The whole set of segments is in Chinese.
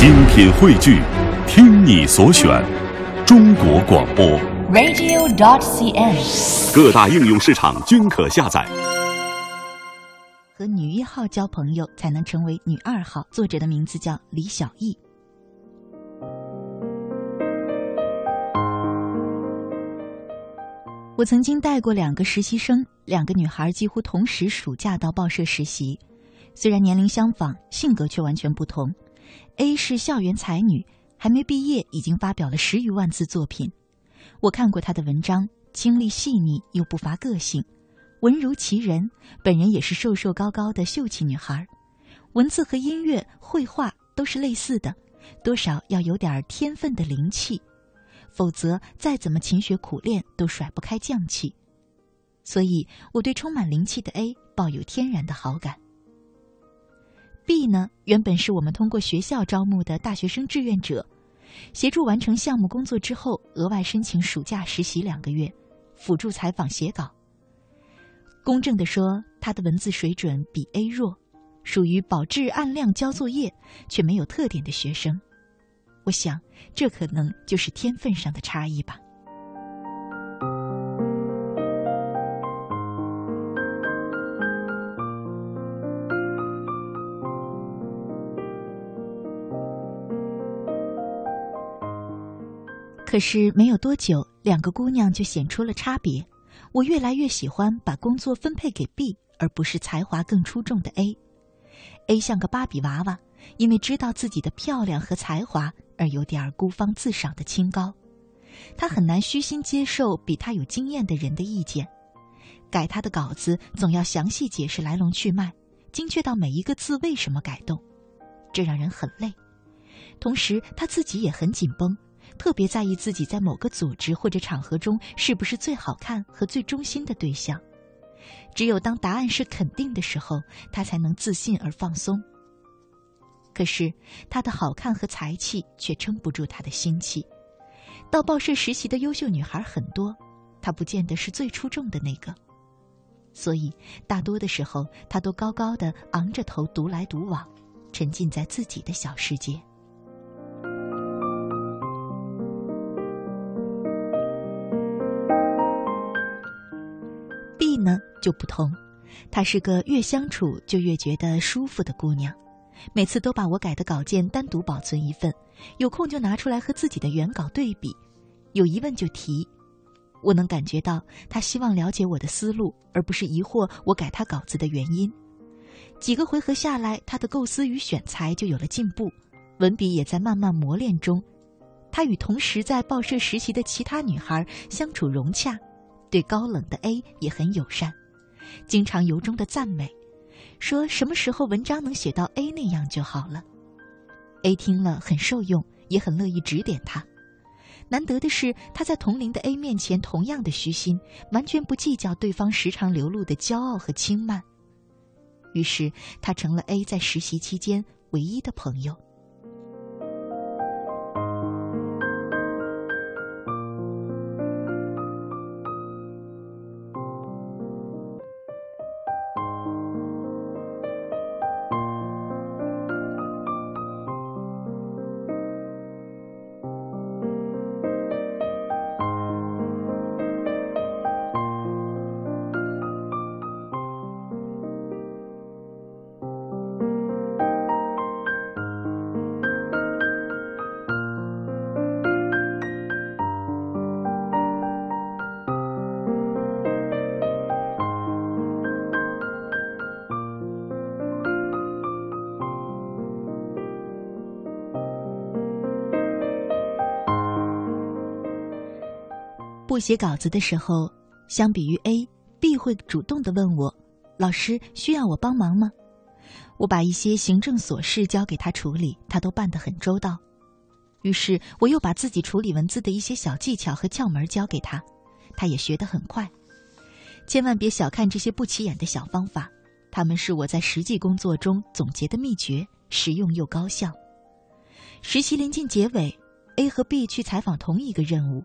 精品汇聚，听你所选，中国广播。radio.dot.cn，。各大应用市场均可下载。和女一号交朋友，才能成为女二号。作者的名字叫李小艺。我曾经带过两个实习生，两个女孩几乎同时暑假到报社实习，虽然年龄相仿，性格却完全不同。A 是校园才女，还没毕业已经发表了十余万字作品。我看过她的文章，经历细腻又不乏个性，文如其人。本人也是瘦瘦高高的秀气女孩，文字和音乐、绘画都是类似的，多少要有点天分的灵气。否则，再怎么勤学苦练，都甩不开匠气。所以，我对充满灵气的 A 抱有天然的好感。B 呢，原本是我们通过学校招募的大学生志愿者，协助完成项目工作之后，额外申请暑假实习两个月，辅助采访写稿。公正地说，他的文字水准比 A 弱，属于保质按量交作业却没有特点的学生。我想，这可能就是天分上的差异吧。可是没有多久，两个姑娘就显出了差别。我越来越喜欢把工作分配给 B，而不是才华更出众的 A。A 像个芭比娃娃。因为知道自己的漂亮和才华而有点孤芳自赏的清高，他很难虚心接受比他有经验的人的意见。改他的稿子总要详细解释来龙去脉，精确到每一个字为什么改动，这让人很累。同时他自己也很紧绷，特别在意自己在某个组织或者场合中是不是最好看和最忠心的对象。只有当答案是肯定的时候，他才能自信而放松。可是，她的好看和才气却撑不住她的心气。到报社实习的优秀女孩很多，她不见得是最出众的那个。所以，大多的时候，她都高高的昂着头独来独往，沉浸在自己的小世界。B 呢就不同，她是个越相处就越觉得舒服的姑娘。每次都把我改的稿件单独保存一份，有空就拿出来和自己的原稿对比，有疑问就提。我能感觉到他希望了解我的思路，而不是疑惑我改他稿子的原因。几个回合下来，他的构思与选材就有了进步，文笔也在慢慢磨练中。他与同时在报社实习的其他女孩相处融洽，对高冷的 A 也很友善，经常由衷的赞美。说什么时候文章能写到 A 那样就好了。A 听了很受用，也很乐意指点他。难得的是，他在同龄的 A 面前同样的虚心，完全不计较对方时常流露的骄傲和轻慢。于是，他成了 A 在实习期间唯一的朋友。不写稿子的时候，相比于 A，B 会主动的问我：“老师需要我帮忙吗？”我把一些行政琐事交给他处理，他都办得很周到。于是我又把自己处理文字的一些小技巧和窍门教给他，他也学得很快。千万别小看这些不起眼的小方法，他们是我在实际工作中总结的秘诀，实用又高效。实习临近结尾，A 和 B 去采访同一个任务。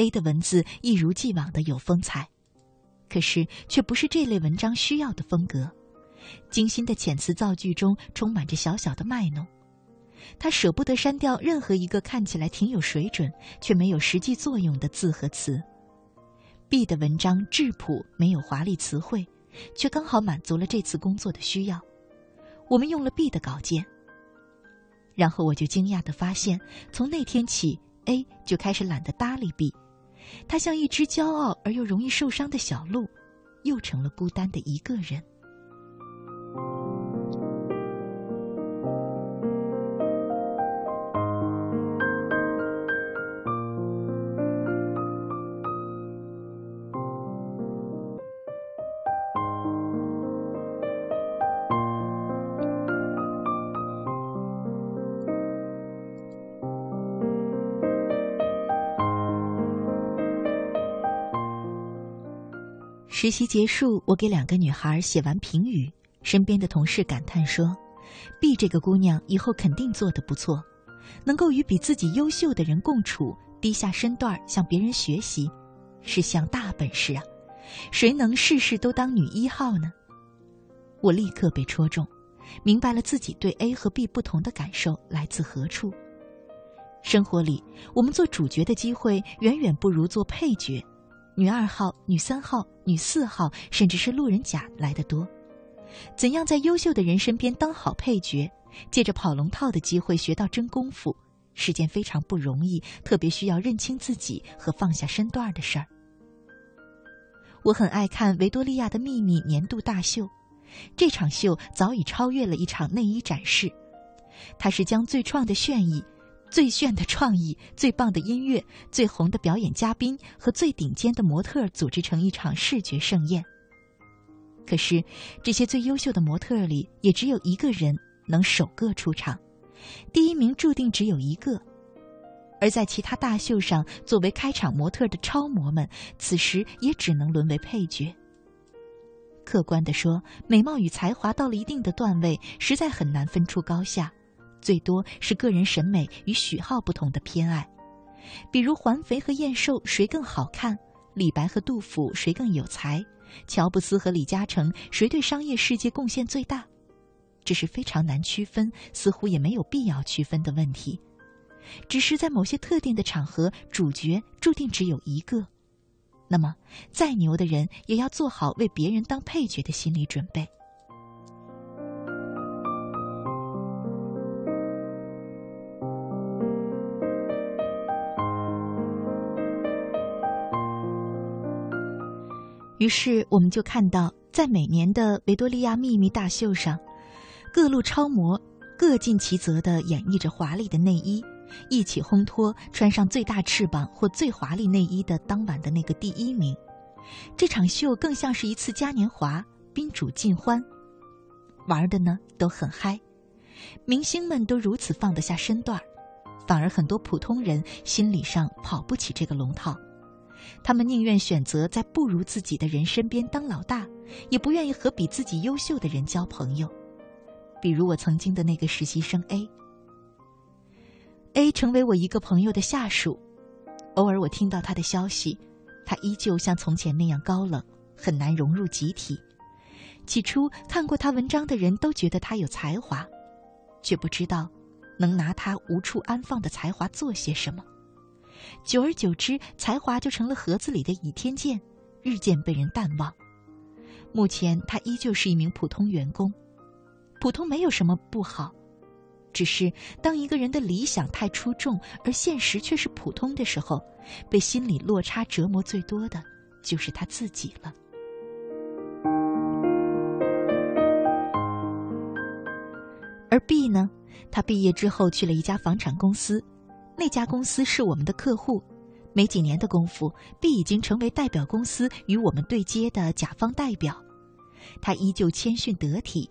A 的文字一如既往的有风采，可是却不是这类文章需要的风格。精心的遣词造句中充满着小小的卖弄。他舍不得删掉任何一个看起来挺有水准却没有实际作用的字和词。B 的文章质朴，没有华丽词汇，却刚好满足了这次工作的需要。我们用了 B 的稿件，然后我就惊讶的发现，从那天起，A 就开始懒得搭理 B，他像一只骄傲而又容易受伤的小鹿，又成了孤单的一个人。实习结束，我给两个女孩写完评语，身边的同事感叹说：“B 这个姑娘以后肯定做得不错，能够与比自己优秀的人共处，低下身段向别人学习，是项大本事啊！谁能事事都当女一号呢？”我立刻被戳中，明白了自己对 A 和 B 不同的感受来自何处。生活里，我们做主角的机会远远不如做配角。女二号、女三号、女四号，甚至是路人甲来的多。怎样在优秀的人身边当好配角，借着跑龙套的机会学到真功夫，是件非常不容易、特别需要认清自己和放下身段的事儿。我很爱看维多利亚的秘密年度大秀，这场秀早已超越了一场内衣展示，它是将最创的炫艺。最炫的创意、最棒的音乐、最红的表演嘉宾和最顶尖的模特组织成一场视觉盛宴。可是，这些最优秀的模特里，也只有一个人能首个出场，第一名注定只有一个。而在其他大秀上，作为开场模特的超模们，此时也只能沦为配角。客观地说，美貌与才华到了一定的段位，实在很难分出高下。最多是个人审美与喜好不同的偏爱，比如环肥和燕瘦谁更好看，李白和杜甫谁更有才，乔布斯和李嘉诚谁对商业世界贡献最大，这是非常难区分，似乎也没有必要区分的问题。只是在某些特定的场合，主角注定只有一个，那么再牛的人也要做好为别人当配角的心理准备。于是，我们就看到，在每年的维多利亚秘密大秀上，各路超模各尽其责地演绎着华丽的内衣，一起烘托穿上最大翅膀或最华丽内衣的当晚的那个第一名。这场秀更像是一次嘉年华，宾主尽欢，玩的呢都很嗨。明星们都如此放得下身段反而很多普通人心理上跑不起这个龙套。他们宁愿选择在不如自己的人身边当老大，也不愿意和比自己优秀的人交朋友。比如我曾经的那个实习生 A。A 成为我一个朋友的下属，偶尔我听到他的消息，他依旧像从前那样高冷，很难融入集体。起初看过他文章的人都觉得他有才华，却不知道能拿他无处安放的才华做些什么。久而久之，才华就成了盒子里的倚天剑，日渐被人淡忘。目前，他依旧是一名普通员工。普通没有什么不好，只是当一个人的理想太出众，而现实却是普通的时候，被心理落差折磨最多的就是他自己了。而 B 呢？他毕业之后去了一家房产公司。那家公司是我们的客户，没几年的功夫，B 已经成为代表公司与我们对接的甲方代表。他依旧谦逊得体，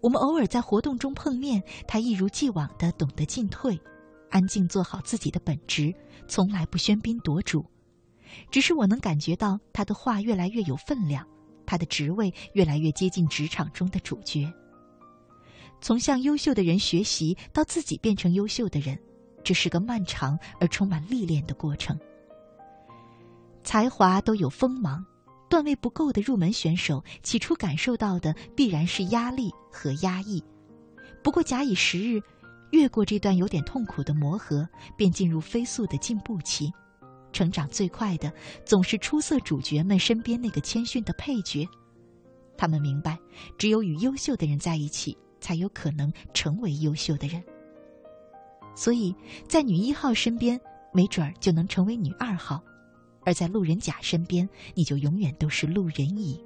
我们偶尔在活动中碰面，他一如既往的懂得进退，安静做好自己的本职，从来不喧宾夺主。只是我能感觉到他的话越来越有分量，他的职位越来越接近职场中的主角。从向优秀的人学习到自己变成优秀的人。这是个漫长而充满历练的过程。才华都有锋芒，段位不够的入门选手起初感受到的必然是压力和压抑。不过假以时日，越过这段有点痛苦的磨合，便进入飞速的进步期。成长最快的，总是出色主角们身边那个谦逊的配角。他们明白，只有与优秀的人在一起，才有可能成为优秀的人。所以在女一号身边，没准儿就能成为女二号；而在路人甲身边，你就永远都是路人乙。